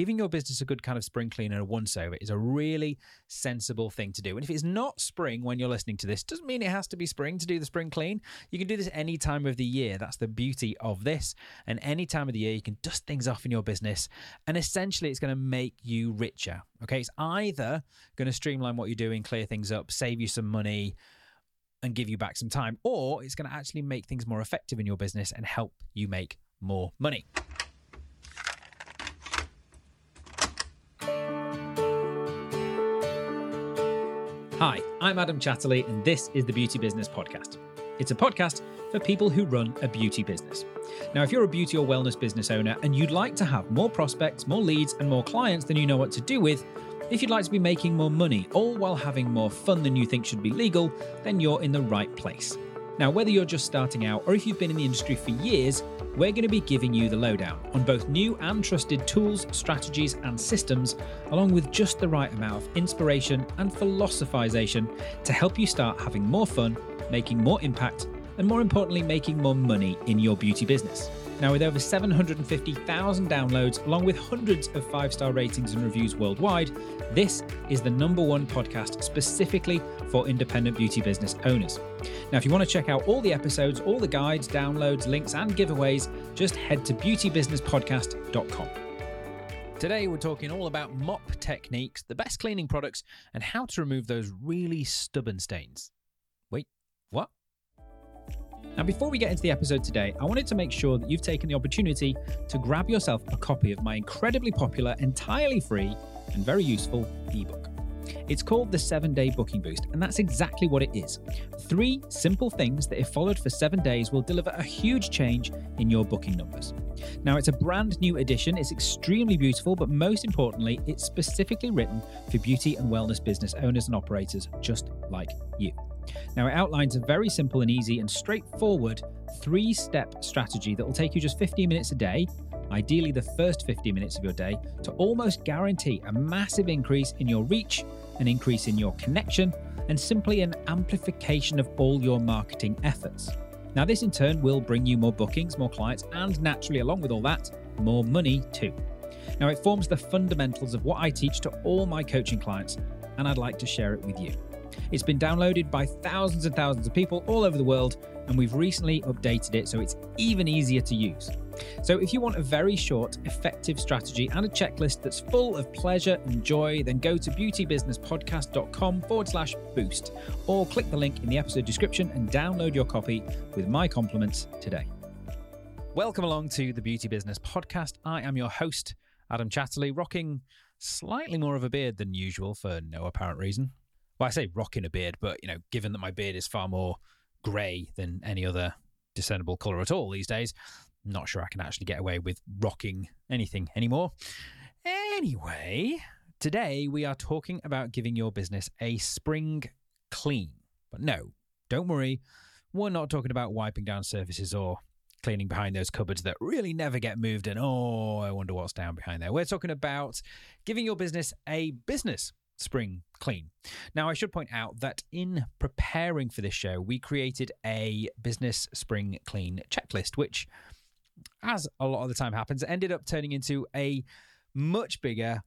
giving your business a good kind of spring clean and a once over is a really sensible thing to do. And if it's not spring when you're listening to this, doesn't mean it has to be spring to do the spring clean. You can do this any time of the year. That's the beauty of this. And any time of the year, you can dust things off in your business. And essentially, it's going to make you richer. Okay. It's either going to streamline what you're doing, clear things up, save you some money and give you back some time, or it's going to actually make things more effective in your business and help you make more money. Hi, I'm Adam Chatterley, and this is the Beauty Business Podcast. It's a podcast for people who run a beauty business. Now, if you're a beauty or wellness business owner and you'd like to have more prospects, more leads, and more clients than you know what to do with, if you'd like to be making more money, all while having more fun than you think should be legal, then you're in the right place. Now, whether you're just starting out or if you've been in the industry for years, we're going to be giving you the lowdown on both new and trusted tools, strategies, and systems, along with just the right amount of inspiration and philosophization to help you start having more fun, making more impact, and more importantly, making more money in your beauty business. Now, with over 750,000 downloads, along with hundreds of five star ratings and reviews worldwide, this is the number one podcast specifically for independent beauty business owners. Now, if you want to check out all the episodes, all the guides, downloads, links, and giveaways, just head to beautybusinesspodcast.com. Today, we're talking all about mop techniques, the best cleaning products, and how to remove those really stubborn stains. Now, before we get into the episode today, I wanted to make sure that you've taken the opportunity to grab yourself a copy of my incredibly popular, entirely free, and very useful ebook. It's called the seven day booking boost, and that's exactly what it is. Three simple things that, if followed for seven days, will deliver a huge change in your booking numbers. Now, it's a brand new edition, it's extremely beautiful, but most importantly, it's specifically written for beauty and wellness business owners and operators just like you. Now, it outlines a very simple and easy and straightforward three step strategy that will take you just 15 minutes a day, ideally the first 15 minutes of your day, to almost guarantee a massive increase in your reach, an increase in your connection, and simply an amplification of all your marketing efforts. Now, this in turn will bring you more bookings, more clients, and naturally, along with all that, more money too. Now, it forms the fundamentals of what I teach to all my coaching clients, and I'd like to share it with you. It's been downloaded by thousands and thousands of people all over the world, and we've recently updated it so it's even easier to use. So, if you want a very short, effective strategy and a checklist that's full of pleasure and joy, then go to beautybusinesspodcast.com forward slash boost or click the link in the episode description and download your copy with my compliments today. Welcome along to the Beauty Business Podcast. I am your host, Adam Chatterley, rocking slightly more of a beard than usual for no apparent reason well, I say rocking a beard, but you know, given that my beard is far more grey than any other discernible colour at all these days, I'm not sure I can actually get away with rocking anything anymore. Anyway, today we are talking about giving your business a spring clean. But no, don't worry, we're not talking about wiping down surfaces or cleaning behind those cupboards that really never get moved and oh, I wonder what's down behind there. We're talking about giving your business a business spring clean. Now, I should point out that in preparing for this show, we created a business spring clean checklist, which, as a lot of the time happens, ended up turning into a much bigger,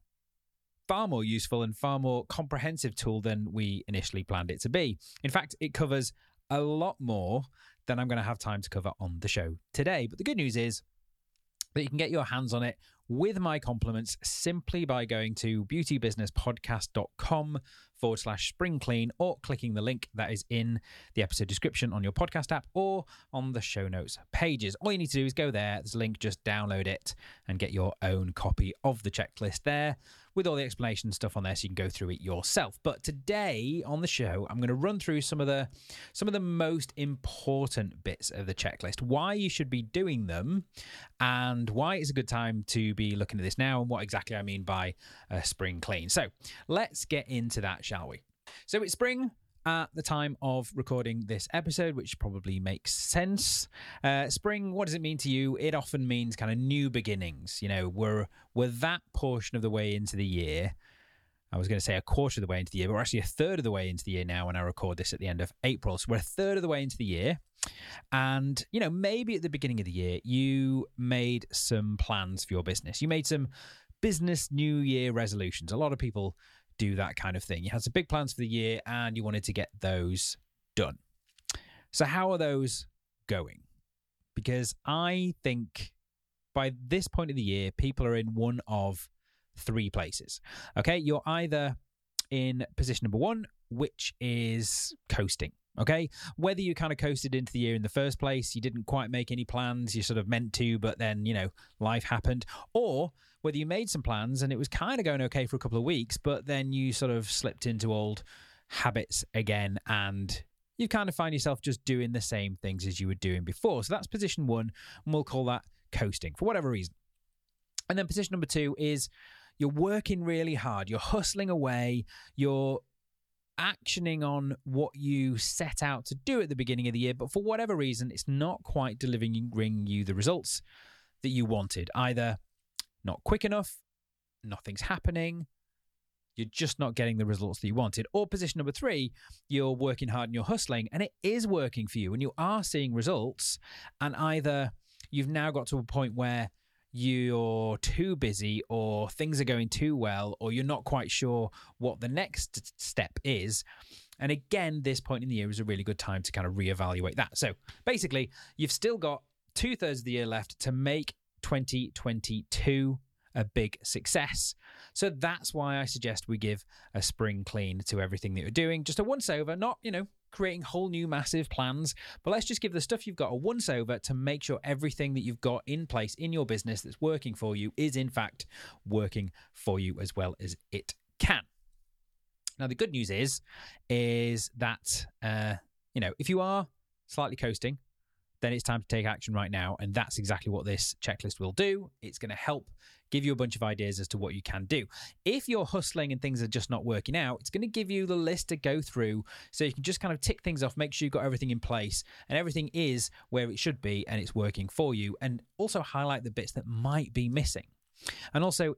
far more useful, and far more comprehensive tool than we initially planned it to be. In fact, it covers a lot more than I'm going to have time to cover on the show today. But the good news is, that you can get your hands on it with my compliments simply by going to beautybusinesspodcast.com forward slash spring clean or clicking the link that is in the episode description on your podcast app or on the show notes pages. All you need to do is go there, there's a link, just download it and get your own copy of the checklist there with all the explanation stuff on there so you can go through it yourself. But today on the show, I'm going to run through some of the some of the most important bits of the checklist, why you should be doing them, and why it's a good time to be looking at this now, and what exactly I mean by a spring clean. So let's get into that, shall we? So it's spring at the time of recording this episode, which probably makes sense. Uh, spring, what does it mean to you? It often means kind of new beginnings. You know, we're we're that portion of the way into the year. I was going to say a quarter of the way into the year, but we're actually a third of the way into the year now when I record this at the end of April. So we're a third of the way into the year. And, you know, maybe at the beginning of the year, you made some plans for your business. You made some business New Year resolutions. A lot of people do that kind of thing. You had some big plans for the year and you wanted to get those done. So, how are those going? Because I think by this point of the year, people are in one of three places. Okay, you're either in position number one, which is coasting. Okay. Whether you kind of coasted into the year in the first place, you didn't quite make any plans, you sort of meant to, but then, you know, life happened, or whether you made some plans and it was kind of going okay for a couple of weeks, but then you sort of slipped into old habits again and you kind of find yourself just doing the same things as you were doing before. So that's position one, and we'll call that coasting for whatever reason. And then position number two is you're working really hard, you're hustling away, you're actioning on what you set out to do at the beginning of the year, but for whatever reason, it's not quite delivering you the results that you wanted. Either not quick enough, nothing's happening, you're just not getting the results that you wanted. Or position number three, you're working hard and you're hustling, and it is working for you, and you are seeing results, and either you've now got to a point where you're too busy or things are going too well or you're not quite sure what the next step is. And again, this point in the year is a really good time to kind of reevaluate that. So basically, you've still got two thirds of the year left to make 2022 a big success. So that's why I suggest we give a spring clean to everything that you're doing. Just a once over, not, you know, creating whole new massive plans, but let's just give the stuff you've got a once over to make sure everything that you've got in place in your business that's working for you is in fact working for you as well as it can. Now the good news is is that uh, you know if you are slightly coasting, then it's time to take action right now. And that's exactly what this checklist will do. It's going to help give you a bunch of ideas as to what you can do. If you're hustling and things are just not working out, it's going to give you the list to go through so you can just kind of tick things off, make sure you've got everything in place and everything is where it should be and it's working for you. And also highlight the bits that might be missing. And also,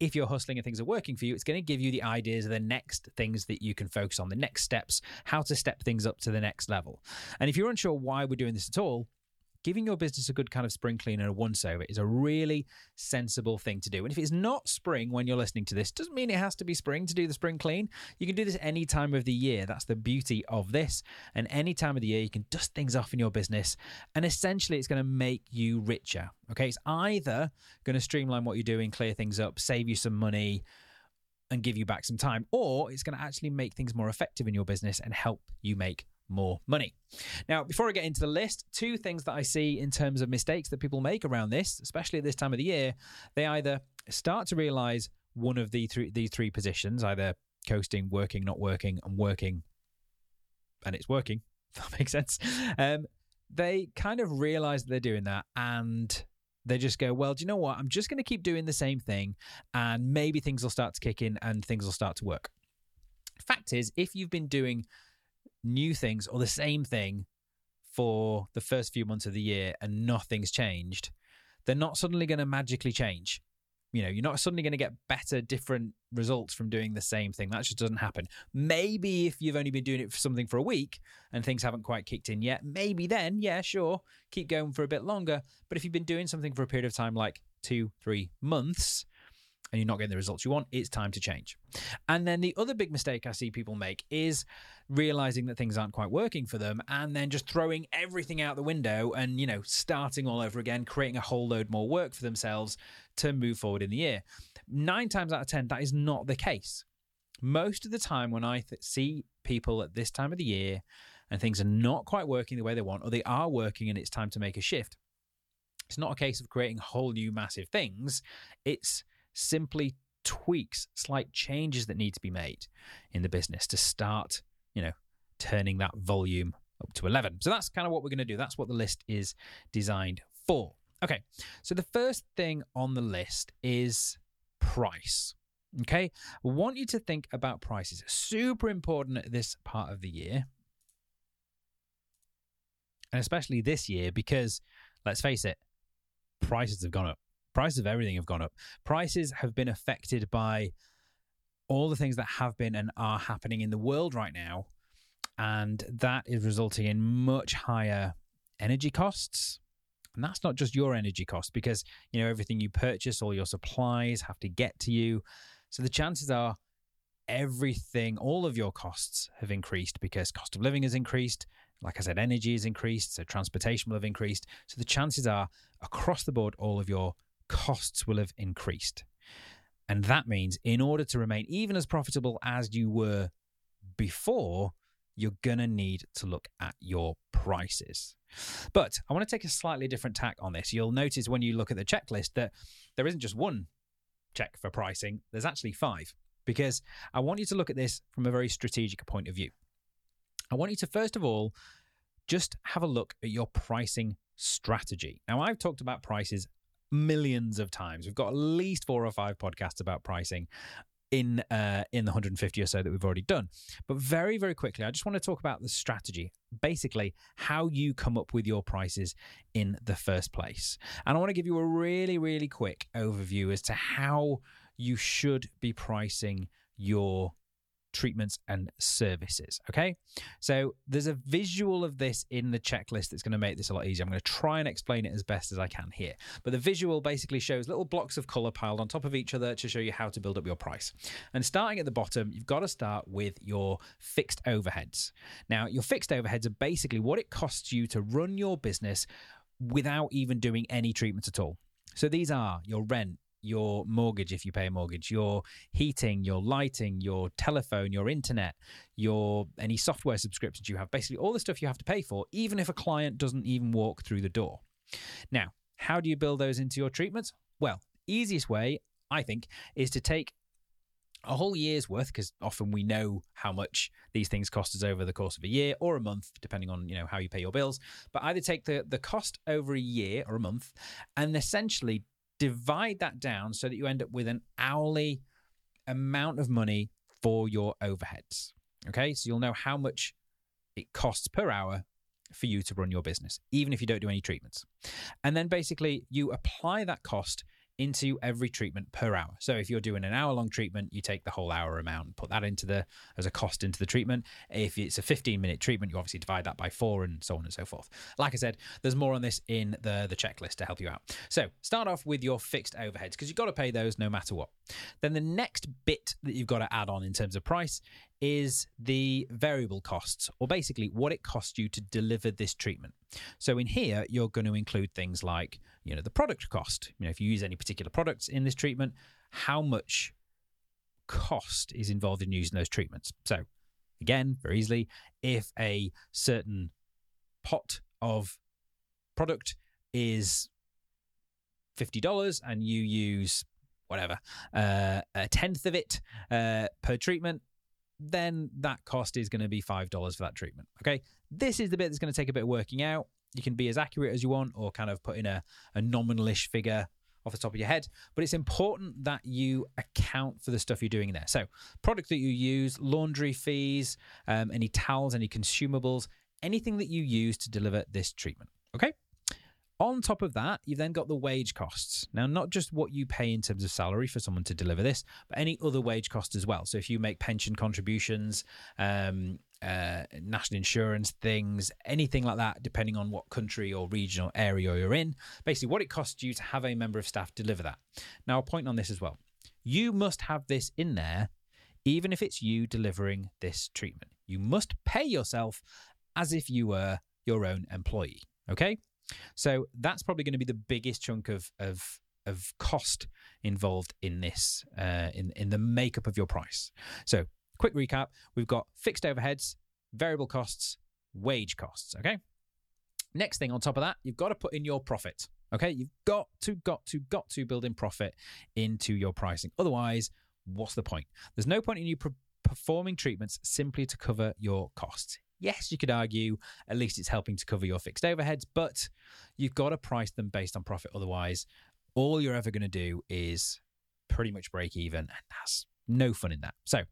if you're hustling and things are working for you, it's going to give you the ideas of the next things that you can focus on, the next steps, how to step things up to the next level. And if you're unsure why we're doing this at all, giving your business a good kind of spring clean and a once over is a really sensible thing to do. And if it's not spring when you're listening to this, doesn't mean it has to be spring to do the spring clean. You can do this any time of the year. That's the beauty of this. And any time of the year, you can dust things off in your business. And essentially, it's going to make you richer. Okay. It's either going to streamline what you're doing, clear things up, save you some money and give you back some time, or it's going to actually make things more effective in your business and help you make more money. Now, before I get into the list, two things that I see in terms of mistakes that people make around this, especially at this time of the year, they either start to realize one of the three these three positions, either coasting, working, not working, and working, and it's working. That makes sense. Um, they kind of realize that they're doing that and they just go, well, do you know what? I'm just going to keep doing the same thing and maybe things will start to kick in and things will start to work. Fact is, if you've been doing new things or the same thing for the first few months of the year and nothing's changed, they're not suddenly going to magically change. You know, you're not suddenly going to get better, different results from doing the same thing. That just doesn't happen. Maybe if you've only been doing it for something for a week and things haven't quite kicked in yet, maybe then, yeah, sure, keep going for a bit longer. But if you've been doing something for a period of time like two, three months, and you're not getting the results you want, it's time to change. And then the other big mistake I see people make is realizing that things aren't quite working for them and then just throwing everything out the window and, you know, starting all over again, creating a whole load more work for themselves to move forward in the year. Nine times out of 10, that is not the case. Most of the time, when I th- see people at this time of the year and things are not quite working the way they want, or they are working and it's time to make a shift, it's not a case of creating whole new massive things. It's simply tweaks, slight changes that need to be made in the business to start, you know, turning that volume up to 11. So that's kind of what we're going to do. That's what the list is designed for. Okay. So the first thing on the list is price. Okay. I want you to think about prices. Super important at this part of the year. And especially this year, because let's face it, prices have gone up prices of everything have gone up. Prices have been affected by all the things that have been and are happening in the world right now. And that is resulting in much higher energy costs, And that's not just your energy cost because, you know, everything you purchase, all your supplies have to get to you. So the chances are everything, all of your costs have increased because cost of living has increased. Like I said, energy has increased. So transportation will have increased. So the chances are across the board, all of your costs will have increased. And that means in order to remain even as profitable as you were before, you're going to need to look at your prices. But I want to take a slightly different tack on this. You'll notice when you look at the checklist that there isn't just one check for pricing, there's actually five, because I want you to look at this from a very strategic point of view. I want you to, first of all, just have a look at your pricing strategy. Now, I've talked about prices millions of times. We've got at least four or five podcasts about pricing in uh, in the 150 or so that we've already done. But very very quickly, I just want to talk about the strategy, basically how you come up with your prices in the first place. And I want to give you a really really quick overview as to how you should be pricing your treatments and services. Okay. So there's a visual of this in the checklist that's going to make this a lot easier. I'm going to try and explain it as best as I can here. But the visual basically shows little blocks of color piled on top of each other to show you how to build up your price. And starting at the bottom, you've got to start with your fixed overheads. Now, your fixed overheads are basically what it costs you to run your business without even doing any treatments at all. So these are your rent, your mortgage if you pay a mortgage, your heating, your lighting, your telephone, your internet, your any software subscriptions you have, basically all the stuff you have to pay for, even if a client doesn't even walk through the door. Now, how do you build those into your treatments? Well, easiest way, I think, is to take a whole year's worth because often we know how much these things cost us over the course of a year or a month depending on you know how you pay your bills but either take the the cost over a year or a month and essentially divide that down so that you end up with an hourly amount of money for your overheads. Okay, so you'll know how much it costs per hour for you to run your business, even if you don't do any treatments. And then basically, you apply that cost into every treatment per hour. So if you're doing an hour long treatment, you take the whole hour amount and put that into the as a cost into the treatment. If it's a 15 minute treatment, you obviously divide that by four and so on and so forth. Like I said, there's more on this in the the checklist to help you out. So start off with your fixed overheads because you've got to pay those no matter what. Then the next bit that you've got to add on in terms of price is the variable costs, or basically what it costs you to deliver this treatment. So in here, you're going to include things like, you know, the product cost. You know, if you use any particular products in this treatment, how much cost is involved in using those treatments. So again, very easily, if a certain pot of product is $50 and you use whatever, uh, a tenth of it uh, per treatment, then that cost is going to be $5 for that treatment. Okay. This is the bit that's going to take a bit of working out. You can be as accurate as you want or kind of put in a, a nominalish figure off the top of your head, but it's important that you account for the stuff you're doing there. So, product that you use, laundry fees, um, any towels, any consumables, anything that you use to deliver this treatment. Okay. On top of that, you've then got the wage costs. Now, not just what you pay in terms of salary for someone to deliver this, but any other wage cost as well. So if you make pension contributions, um, uh, national insurance things, anything like that, depending on what country or region or area you're in, basically what it costs you to have a member of staff deliver that. Now, a point on this as well. You must have this in there, even if it's you delivering this treatment. You must pay yourself as if you were your own employee. Okay? So that's probably going to be the biggest chunk of of of cost involved in this uh, in in the makeup of your price. So quick recap: we've got fixed overheads, variable costs, wage costs. Okay. Next thing on top of that, you've got to put in your profit. Okay, you've got to, got to, got to build in profit into your pricing. Otherwise, what's the point? There's no point in you performing treatments simply to cover your costs. Yes, you could argue at least it's helping to cover your fixed overheads, but you've got to price them based on profit. Otherwise, all you're ever going to do is pretty much break even, and that's no fun in that. So,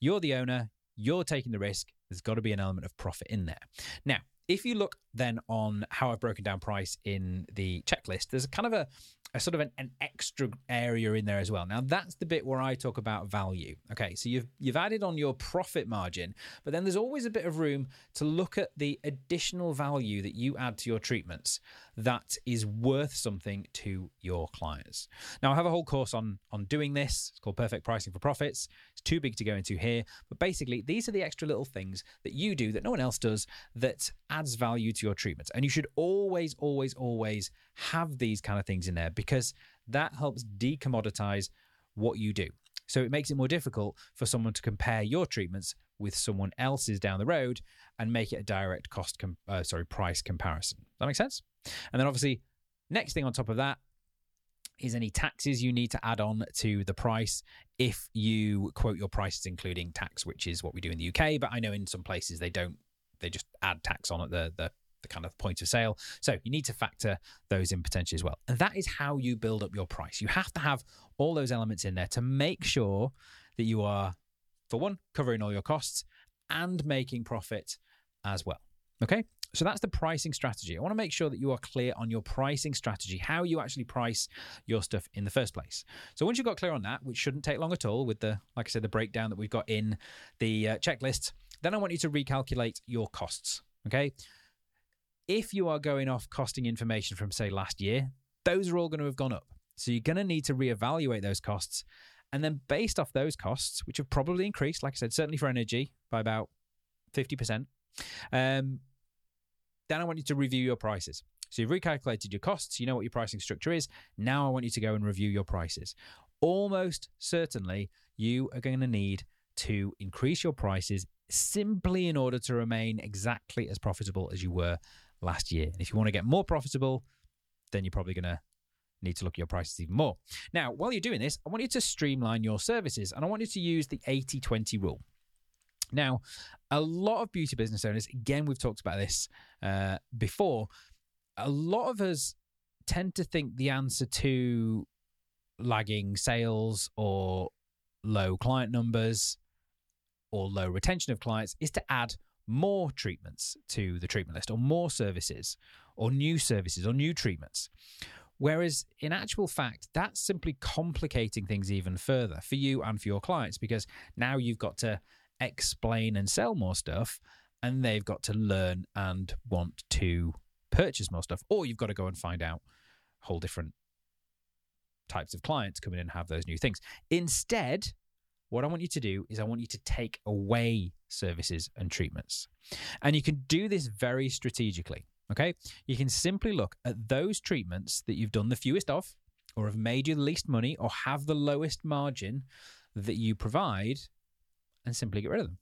you're the owner, you're taking the risk. There's got to be an element of profit in there. Now, if you look then on how I've broken down price in the checklist, there's kind of a, a sort of an, an, extra area in there as well. Now that's the bit where I talk about value. Okay, so you've you've added on your profit margin, but then there's always a bit of room to look at the additional value that you add to your treatments that is worth something to your clients. Now I have a whole course on on doing this. It's called Perfect Pricing for Profits. It's too big to go into here, but basically these are the extra little things that you do that no one else does that adds value to your treatments. And you should always always always have these kind of things in there because that helps decommoditize what you do. So it makes it more difficult for someone to compare your treatments with someone else's down the road and make it a direct cost, com- uh, sorry, price comparison. Does that make sense? And then obviously, next thing on top of that is any taxes you need to add on to the price if you quote your prices including tax, which is what we do in the UK. But I know in some places they don't; they just add tax on at the the the kind of point of sale. So you need to factor those in potentially as well. And that is how you build up your price. You have to have all those elements in there to make sure that you are, for one, covering all your costs and making profit as well. Okay. So that's the pricing strategy. I want to make sure that you are clear on your pricing strategy, how you actually price your stuff in the first place. So once you've got clear on that, which shouldn't take long at all with the, like I said, the breakdown that we've got in the uh, checklist, then I want you to recalculate your costs. Okay if you are going off costing information from, say, last year, those are all going to have gone up. So you're going to need to reevaluate those costs. And then based off those costs, which have probably increased, like I said, certainly for energy by about 50%, um, then I want you to review your prices. So you've recalculated your costs, you know what your pricing structure is. Now I want you to go and review your prices. Almost certainly, you are going to need to increase your prices simply in order to remain exactly as profitable as you were last year. And if you want to get more profitable, then you're probably going to need to look at your prices even more. Now, while you're doing this, I want you to streamline your services and I want you to use the 80 20 rule. Now, a lot of beauty business owners, again, we've talked about this uh, before, a lot of us tend to think the answer to lagging sales or low client numbers or low retention of clients is to add more treatments to the treatment list or more services or new services or new treatments. Whereas in actual fact, that's simply complicating things even further for you and for your clients because now you've got to explain and sell more stuff and they've got to learn and want to purchase more stuff. Or you've got to go and find out whole different types of clients come in and have those new things. Instead, what I want you to do is I want you to take away services and treatments. And you can do this very strategically. Okay. You can simply look at those treatments that you've done the fewest of, or have made you the least money, or have the lowest margin that you provide, and simply get rid of them.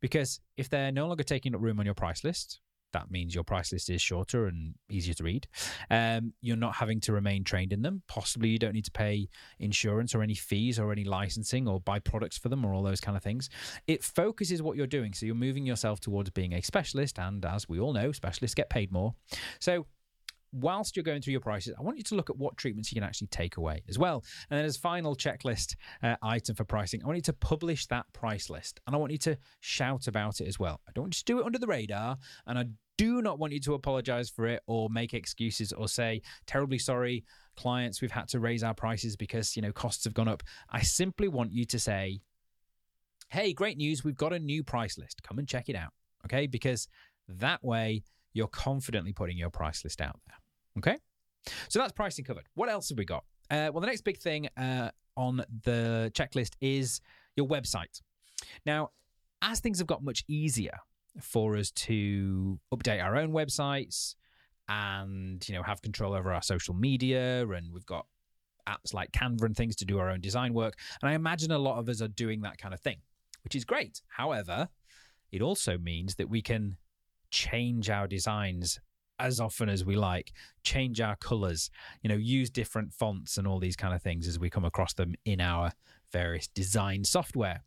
Because if they're no longer taking up room on your price list, that means your price list is shorter and easier to read. Um, you're not having to remain trained in them. Possibly you don't need to pay insurance or any fees or any licensing or buy products for them or all those kind of things. It focuses what you're doing. So you're moving yourself towards being a specialist. And as we all know, specialists get paid more. So whilst you're going through your prices, I want you to look at what treatments you can actually take away as well. And then as final checklist uh, item for pricing, I want you to publish that price list and I want you to shout about it as well. I don't want you to do it under the radar and I do not want you to apologize for it or make excuses or say, terribly sorry, clients, we've had to raise our prices because, you know, costs have gone up. I simply want you to say, hey, great news, we've got a new price list. Come and check it out. Okay. Because that way you're confidently putting your price list out there. Okay. So that's pricing covered. What else have we got? Uh, well, the next big thing uh, on the checklist is your website. Now, as things have got much easier for us to update our own websites and you know have control over our social media and we've got apps like Canva and things to do our own design work and I imagine a lot of us are doing that kind of thing which is great however it also means that we can change our designs as often as we like change our colors you know use different fonts and all these kind of things as we come across them in our various design software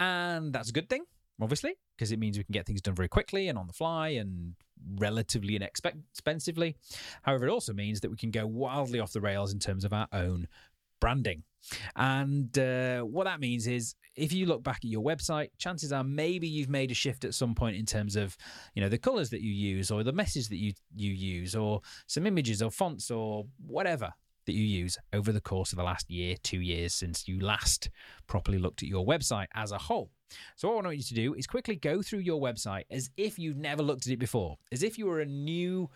and that's a good thing obviously, because it means we can get things done very quickly and on the fly and relatively inexpensively. However, it also means that we can go wildly off the rails in terms of our own branding. And uh, what that means is if you look back at your website, chances are maybe you've made a shift at some point in terms of, you know, the colors that you use or the message that you you use or some images or fonts or whatever that you use over the course of the last year, 2 years since you last properly looked at your website as a whole. So what I want you to do is quickly go through your website as if you've never looked at it before, as if you were a new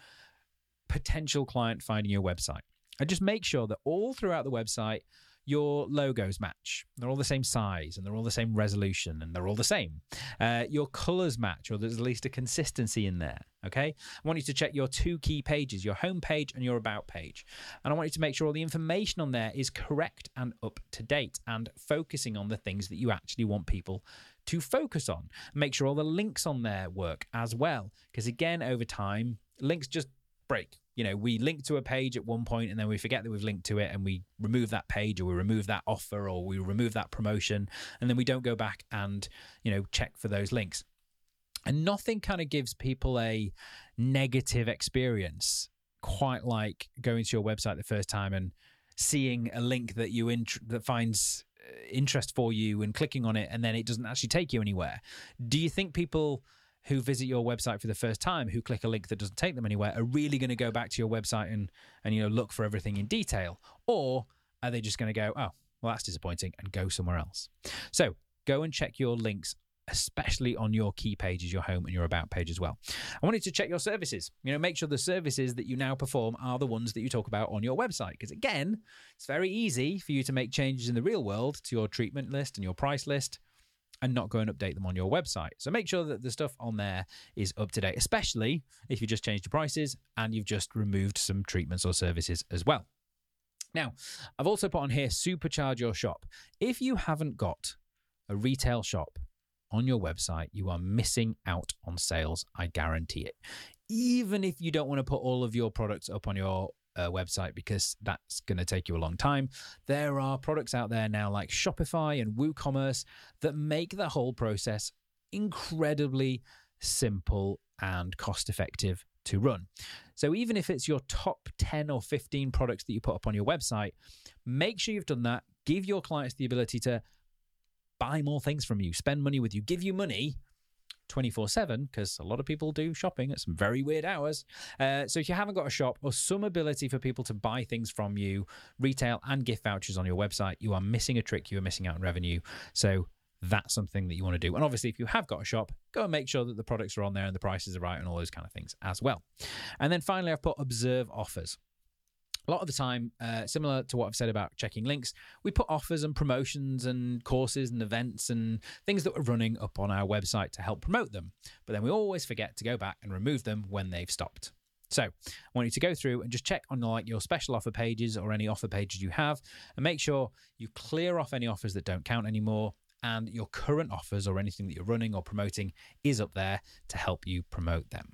potential client finding your website. And just make sure that all throughout the website your logos match. They're all the same size and they're all the same resolution and they're all the same. Uh, your colors match, or there's at least a consistency in there. Okay. I want you to check your two key pages, your home page and your about page. And I want you to make sure all the information on there is correct and up to date and focusing on the things that you actually want people to focus on. Make sure all the links on there work as well. Because again, over time, links just break you know, we link to a page at one point and then we forget that we've linked to it and we remove that page or we remove that offer or we remove that promotion and then we don't go back and, you know, check for those links. And nothing kind of gives people a negative experience quite like going to your website the first time and seeing a link that you int- that finds uh, interest for you and clicking on it and then it doesn't actually take you anywhere. Do you think people who visit your website for the first time who click a link that doesn't take them anywhere are really going to go back to your website and and you know look for everything in detail or are they just going to go oh well that's disappointing and go somewhere else so go and check your links especially on your key pages, your home and your about page as well. I wanted to check your services. You know, make sure the services that you now perform are the ones that you talk about on your website. Because again, it's very easy for you to make changes in the real world to your treatment list and your price list and not go and update them on your website. So make sure that the stuff on there is up to date, especially if you just changed the prices and you've just removed some treatments or services as well. Now, I've also put on here supercharge your shop. If you haven't got a retail shop on your website, you are missing out on sales. I guarantee it. Even if you don't want to put all of your products up on your uh, website because that's going to take you a long time. There are products out there now like Shopify and WooCommerce that make the whole process incredibly simple and cost effective to run. So even if it's your top 10 or 15 products that you put up on your website, make sure you've done that. Give your clients the ability to buy more things from you, spend money with you, give you money 24 7 because a lot of people do shopping at some very weird hours. Uh, so if you haven't got a shop or some ability for people to buy things from you, retail and gift vouchers on your website, you are missing a trick. You are missing out on revenue. So that's something that you want to do. And obviously, if you have got a shop, go and make sure that the products are on there and the prices are right and all those kind of things as well. And then finally, I've put observe offers a lot of the time, uh, similar to what I've said about checking links, we put offers and promotions and courses and events and things that we're running up on our website to help promote them. But then we always forget to go back and remove them when they've stopped. So I want you to go through and just check on like your special offer pages or any offer pages you have and make sure you clear off any offers that don't count anymore and your current offers or anything that you're running or promoting is up there to help you promote them.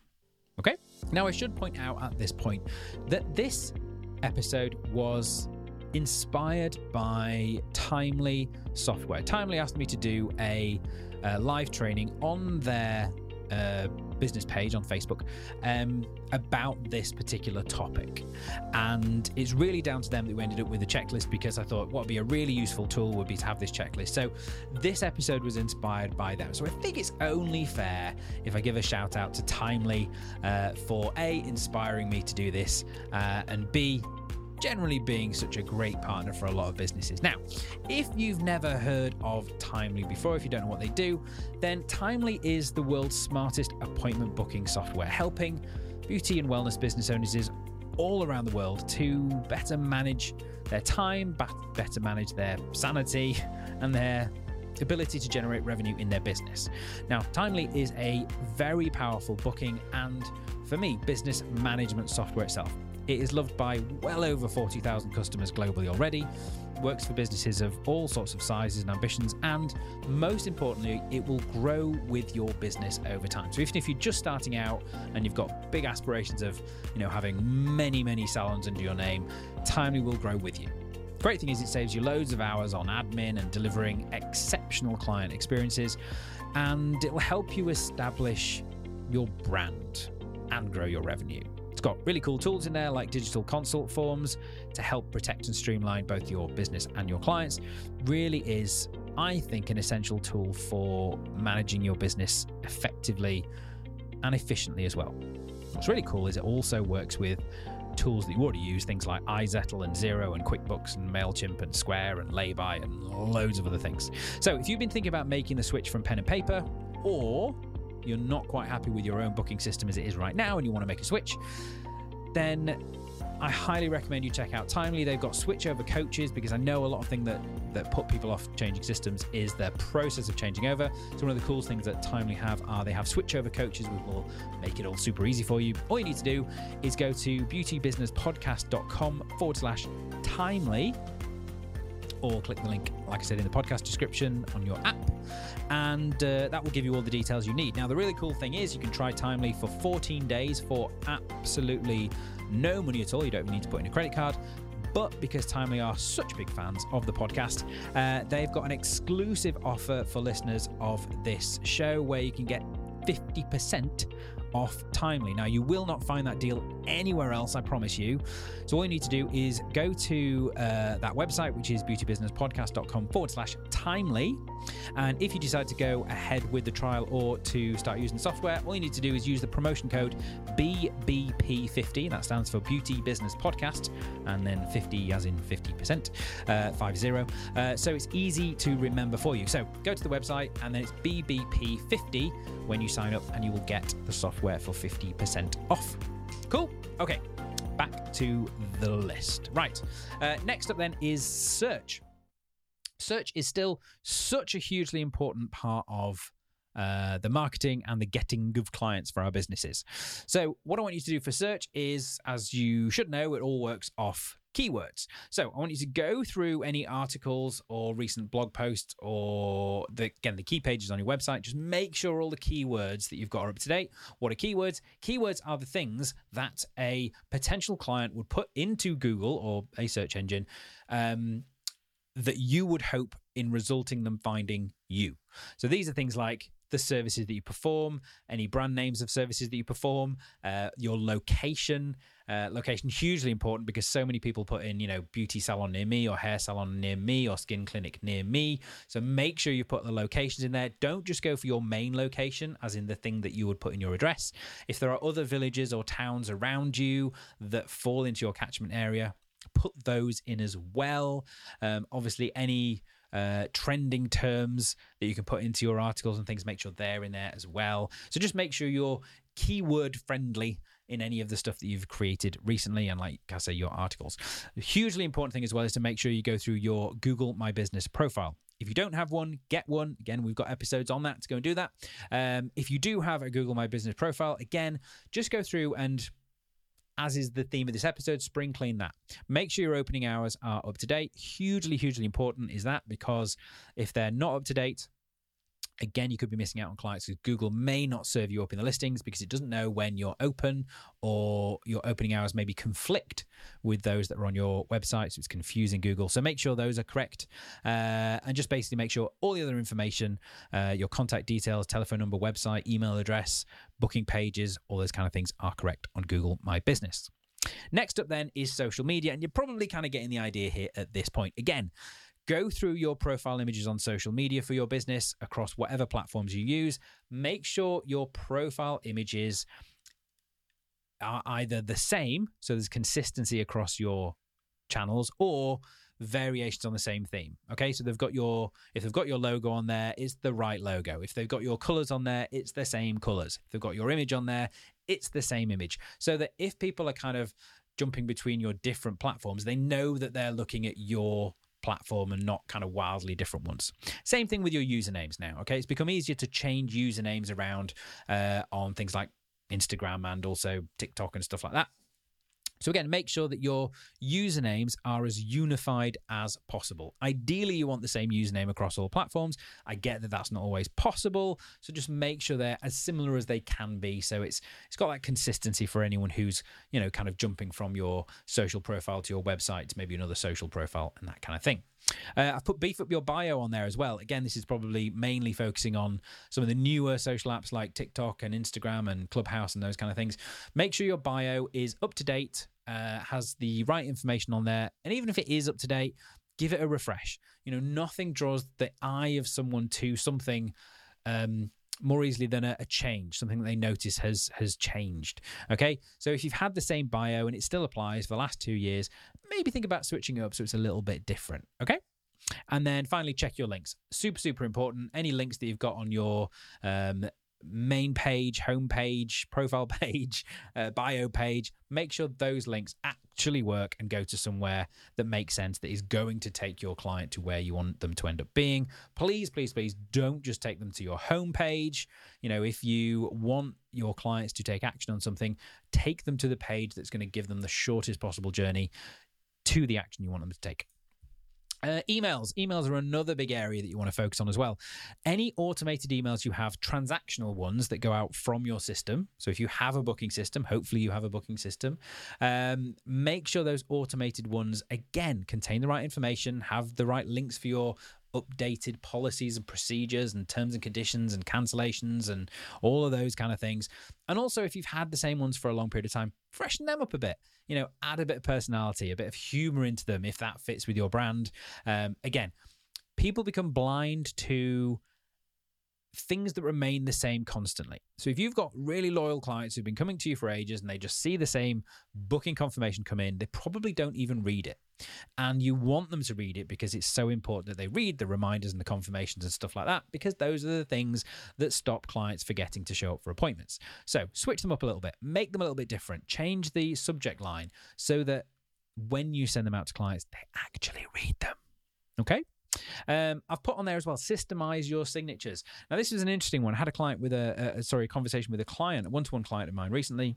Okay? Now I should point out at this point that this episode was inspired by Timely Software. Timely asked me to do a, a live training on their uh, business page on Facebook um, about this particular topic. And it's really down to them that we ended up with a checklist because I thought what would be a really useful tool would be to have this checklist. So this episode was inspired by them. So I think it's only fair if I give a shout out to Timely uh, for A, inspiring me to do this, uh, and B, generally being such a great partner for a lot of businesses. Now, if you've never heard of Timely before, if you don't know what they do, then Timely is the world's smartest appointment booking software, helping beauty and wellness business owners all around the world to better manage their time, better manage their sanity, and their ability to generate revenue in their business. Now, Timely is a very powerful booking and, for me, business management software itself. It is loved by well over 40,000 customers globally already, works for businesses of all sorts of sizes and ambitions, and most importantly, it will grow with your business over time. So even if you're just starting out and you've got big aspirations of, you know, having many, many salons under your name, Timely will grow with you. Great thing is it saves you loads of hours on admin and delivering exceptional client experiences, and it will help you establish your brand and grow your revenue got really cool tools in there like digital consult forms to help protect and streamline both your business and your clients. Really is, I think, an essential tool for managing your business effectively and efficiently as well. What's really cool is it also works with tools that you already use, things like iZettle and Xero and QuickBooks and MailChimp and Square and Laybuy and loads of other things. So if you've been thinking about making the switch from pen and paper, or you're not quite happy with your own booking system as it is right now and you want to make a switch, then I highly recommend you check out Timely. They've got switchover coaches because I know a lot of thing that that put people off changing systems is their process of changing over. So one of the coolest things that Timely have are they have switchover coaches which will make it all super easy for you. All you need to do is go to beautybusinesspodcast.com forward slash timely or click the link, like I said, in the podcast description on your app, and uh, that will give you all the details you need. Now, the really cool thing is you can try Timely for 14 days for absolutely no money at all. You don't even need to put in a credit card. But because Timely are such big fans of the podcast, uh, they've got an exclusive offer for listeners of this show where you can get 50% off Timely. Now, you will not find that deal anywhere else, I promise you. So, all you need to do is go to uh, that website, which is beautybusinesspodcast.com forward slash timely. And if you decide to go ahead with the trial or to start using the software, all you need to do is use the promotion code BBP50. That stands for Beauty Business Podcast, and then 50 as in 50%, uh, 50. Uh, so it's easy to remember for you. So go to the website, and then it's BBP50 when you sign up, and you will get the software for 50% off. Cool. Okay, back to the list. Right. Uh, next up then is search. Search is still such a hugely important part of uh, the marketing and the getting of clients for our businesses. So, what I want you to do for search is, as you should know, it all works off keywords. So, I want you to go through any articles or recent blog posts or the, again the key pages on your website. Just make sure all the keywords that you've got are up to date. What are keywords? Keywords are the things that a potential client would put into Google or a search engine. Um, that you would hope in resulting them finding you. So these are things like the services that you perform, any brand names of services that you perform, uh, your location. Uh, location hugely important because so many people put in, you know, beauty salon near me or hair salon near me or skin clinic near me. So make sure you put the locations in there. Don't just go for your main location, as in the thing that you would put in your address. If there are other villages or towns around you that fall into your catchment area, put those in as well. Um, obviously, any uh, trending terms that you can put into your articles and things, make sure they're in there as well. So just make sure you're keyword friendly in any of the stuff that you've created recently and like I say your articles. The hugely important thing as well is to make sure you go through your Google My Business profile. If you don't have one, get one. Again, we've got episodes on that to go and do that. Um, if you do have a Google My Business profile, again, just go through and as is the theme of this episode, spring clean that. Make sure your opening hours are up to date. Hugely, hugely important is that because if they're not up to date, Again, you could be missing out on clients because Google may not serve you up in the listings because it doesn't know when you're open or your opening hours maybe conflict with those that are on your website. So it's confusing Google. So make sure those are correct uh, and just basically make sure all the other information, uh, your contact details, telephone number, website, email address, booking pages, all those kind of things are correct on Google My Business. Next up, then, is social media. And you're probably kind of getting the idea here at this point. Again, Go through your profile images on social media for your business across whatever platforms you use. Make sure your profile images are either the same, so there's consistency across your channels, or variations on the same theme. Okay, so they've got your if they've got your logo on there, it's the right logo. If they've got your colors on there, it's the same colors. If they've got your image on there, it's the same image. So that if people are kind of jumping between your different platforms, they know that they're looking at your platform and not kind of wildly different ones. Same thing with your usernames now. Okay, it's become easier to change usernames around uh, on things like Instagram and also TikTok and stuff like that. So, again, make sure that your usernames are as unified as possible. Ideally, you want the same username across all platforms. I get that that's not always possible. So, just make sure they're as similar as they can be. So, it's it's got that consistency for anyone who's, you know, kind of jumping from your social profile to your website to maybe another social profile and that kind of thing. Uh, I've put beef up your bio on there as well. Again, this is probably mainly focusing on some of the newer social apps like TikTok and Instagram and Clubhouse and those kind of things. Make sure your bio is up to date, uh, has the right information on there, and even if it is up to date, give it a refresh. You know, nothing draws the eye of someone to something. Um, more easily than a, a, change, something that they notice has has changed. Okay, so if you've had the same bio and it still applies for the last two years, maybe think about switching it up so it's a little bit different. Okay. And then finally, check your links. Super, super important. Any links that you've got on your um, main page, home page, profile page, uh, bio page, make sure those links actually work and go to somewhere that makes sense, that is going to take your client to where you want them to end up being. Please, please, please don't just take them to your home page. You know, if you want your clients to take action on something, take them to the page that's going to give them the shortest possible journey to the action you want them to take. Uh, emails. Emails are another big area that you want to focus on as well. Any automated emails you have, transactional ones that go out from your system. So if you have a booking system, hopefully you have a booking system, um, make sure those automated ones, again, contain the right information, have the right links for your updated policies and procedures and terms and conditions and cancellations and all of those kind of things. And also, if you've had the same ones for a long period of time, freshen them up a bit. You know, add a bit of personality, a bit of humor into them if that fits with your brand. Um, again, people become blind to things that remain the same constantly. So if you've got really loyal clients who've been coming to you for ages and they just see the same booking confirmation come in, they probably don't even read it. And you want them to read it because it's so important that they read the reminders and the confirmations and stuff like that, because those are the things that stop clients forgetting to show up for appointments. So switch them up a little bit, make them a little bit different, change the subject line so that when you send them out to clients, they actually read them. Okay? Um, I've put on there as well, systemize your signatures. Now, this is an interesting one. I had a client with a, a sorry, a conversation with a client, a one to one client of mine recently.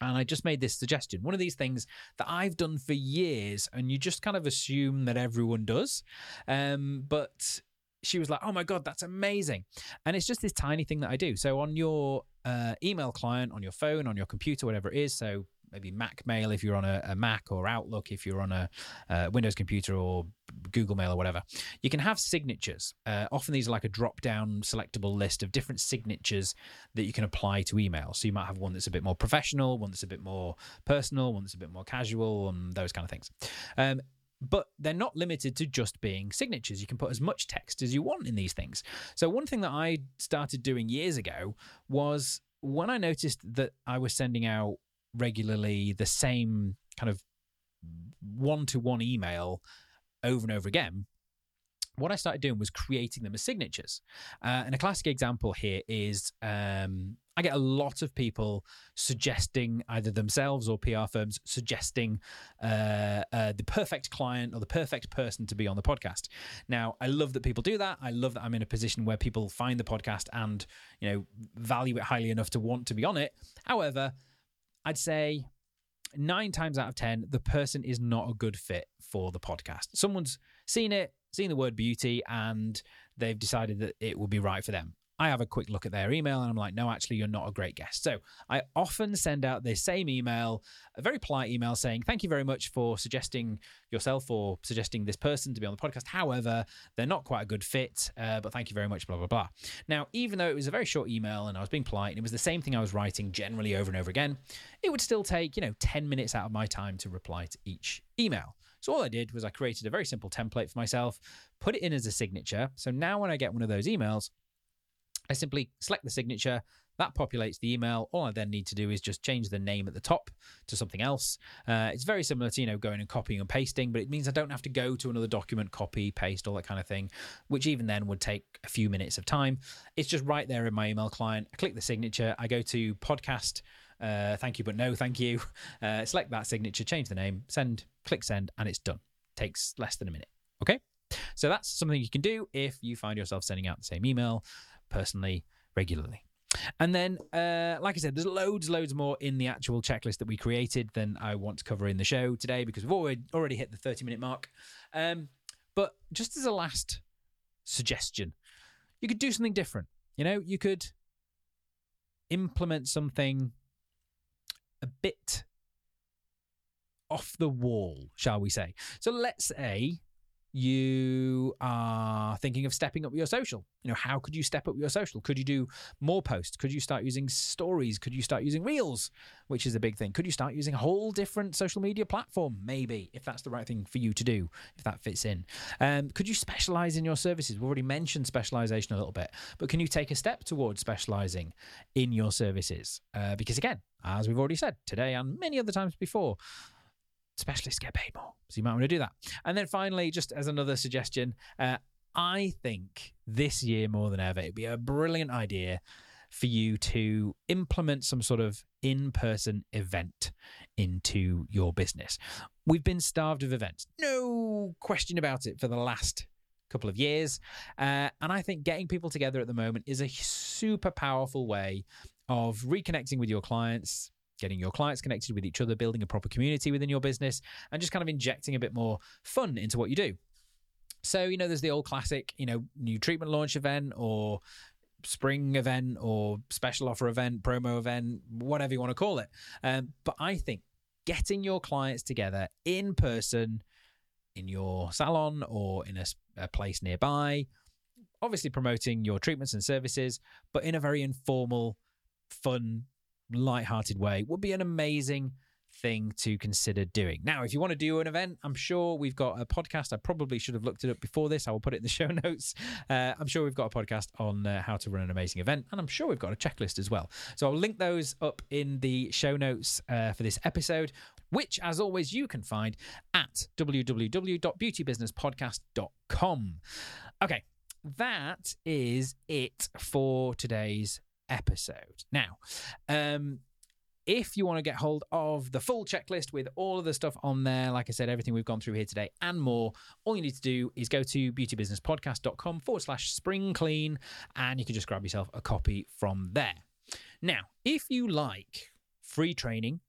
And I just made this suggestion. One of these things that I've done for years, and you just kind of assume that everyone does. Um, but she was like, "Oh my god, that's amazing!" And it's just this tiny thing that I do. So on your uh, email client, on your phone, on your computer, whatever it is. So maybe Mac Mail if you're on a, a Mac or Outlook if you're on a, a, Windows computer or Google Mail or whatever. You can have signatures. Uh, often these are like a drop down selectable list of different signatures that you can apply to email. So you might have one that's a bit more professional, one that's a bit more personal, one that's a bit more casual, and those kind of things. Um, but they're not limited to just being signatures. You can put as much text as you want in these things. So, one thing that I started doing years ago was when I noticed that I was sending out regularly the same kind of one to one email over and over again, what I started doing was creating them as signatures. Uh, and a classic example here is um, I get a lot of people suggesting either themselves or PR firms suggesting uh, uh, the perfect client or the perfect person to be on the podcast. Now, I love that people do that. I love that I'm in a position where people find the podcast and you know value it highly enough to want to be on it. However, I'd say nine times out of 10, the person is not a good fit for the podcast. Someone's seen it, seen the word beauty, and they've decided that it will be right for them. I have a quick look at their email and I'm like, no, actually, you're not a great guest. So I often send out this same email, a very polite email saying, thank you very much for suggesting yourself or suggesting this person to be on the podcast. However, they're not quite a good fit, uh, but thank you very much, blah, blah, blah. Now, even though it was a very short email and I was being polite and it was the same thing I was writing generally over and over again, it would still take, you know, 10 minutes out of my time to reply to each email. So all I did was I created a very simple template for myself, put it in as a signature. So now when I get one of those emails, I simply select the signature, that populates the email. All I then need to do is just change the name at the top to something else. Uh, it's very similar to you know going and copying and pasting, but it means I don't have to go to another document, copy, paste, all that kind of thing, which even then would take a few minutes of time. It's just right there in my email client. I click the signature. I go to podcast. Uh, thank you, but no, thank you. Uh, select that signature, change the name, send, click send, and it's done. Takes less than a minute. Okay. So that's something you can do if you find yourself sending out the same email personally regularly. And then, uh, like I said, there's loads, loads more in the actual checklist that we created than I want to cover in the show today because we've already already hit the 30 minute mark. Um, but just as a last suggestion, you could do something different. You know, you could implement something a bit off the wall, shall we say. So let's say you are thinking of stepping up your social. You know, how could you step up your social? Could you do more posts? Could you start using stories? Could you start using reels, which is a big thing? Could you start using a whole different social media platform? Maybe, if that's the right thing for you to do, if that fits in. Um, could you specialize in your services? We've already mentioned specialization a little bit, but can you take a step towards specializing in your services? Uh, because again, as we've already said today and many other times before, specialists get paid more. So you might want to do that. And then finally, just as another suggestion, uh, I think this year more than ever, it'd be a brilliant idea for you to implement some sort of in person event into your business. We've been starved of events, no question about it, for the last couple of years. Uh, and I think getting people together at the moment is a super powerful way of reconnecting with your clients, getting your clients connected with each other, building a proper community within your business, and just kind of injecting a bit more fun into what you do. So, you know, there's the old classic, you know, new treatment launch event or spring event or special offer event, promo event, whatever you want to call it. Um, but I think getting your clients together in person in your salon or in a, a place nearby, obviously promoting your treatments and services, but in a very informal, fun, light-hearted way would be an amazing thing to consider doing. Now, if you want to do an event, I'm sure we've got a podcast. I probably should have looked it up before this. I will put it in the show notes. Uh, I'm sure we've got a podcast on uh, how to run an amazing event, and I'm sure we've got a checklist as well. So I'll link those up in the show notes uh, for this episode, which, as always, you can find at www.beautybusinesspodcast.com. Okay, that is it for today's episode. Now, um, if you want to get hold of the full checklist with all of the stuff on there, like I said, everything we've gone through here today and more, all you need to do is go to beautybusinesspodcast.com forward slash spring clean and you can just grab yourself a copy from there. Now, if you like free training,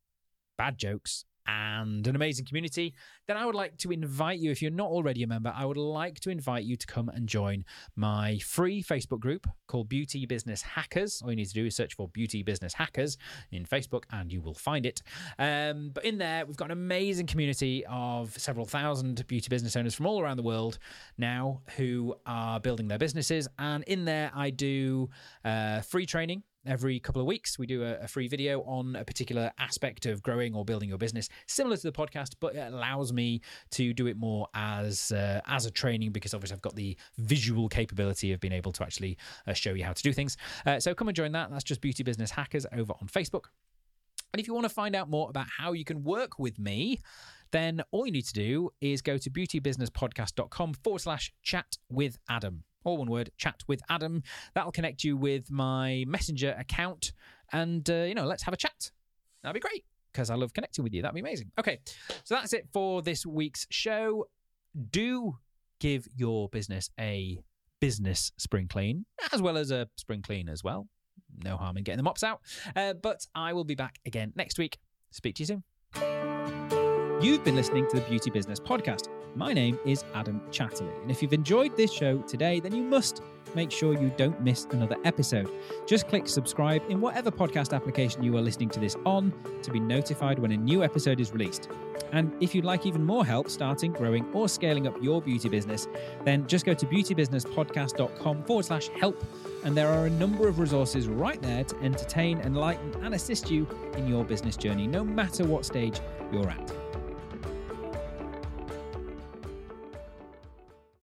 bad jokes, and an amazing community, then I would like to invite you, if you're not already a member, I would like to invite you to come and join my free Facebook group called Beauty Business Hackers. All you need to do is search for Beauty Business Hackers in Facebook and you will find it. Um, but in there, we've got an amazing community of several thousand beauty business owners from all around the world now who are building their businesses. And in there, I do uh, free training every couple of weeks we do a, a, free video on a particular aspect of growing or building your business similar to the podcast but it allows me to do it more as uh, as a training because obviously I've got the visual capability of being able to actually uh, show you how to do things. Uh, so come and join that. That's just beauty business hackers over on Facebook. And if you want to find out more about how you can work with me then all you need to do is go to beautybusinesspodcast.com forward slash chat with Adam all one word, chat with Adam. That'll connect you with my messenger account. And, uh, you know, let's have a chat. That'd be great because I love connecting with you. That'd be amazing. Okay, so that's it for this week's show. Do give your business a business spring clean as well as a spring clean as well. No harm in getting the mops out. Uh, but I will be back again next week. Speak to you soon. You've been listening to the Beauty Business Podcast. My name is Adam Chatterley, and if you've enjoyed this show today, then you must make sure you don't miss another episode. Just click subscribe in whatever podcast application you are listening to this on to be notified when a new episode is released. And if you'd like even more help starting, growing, or scaling up your beauty business, then just go to beautybusinesspodcast.com forward slash help. And there are a number of resources right there to entertain, enlighten, and assist you in your business journey, no matter what stage you're at.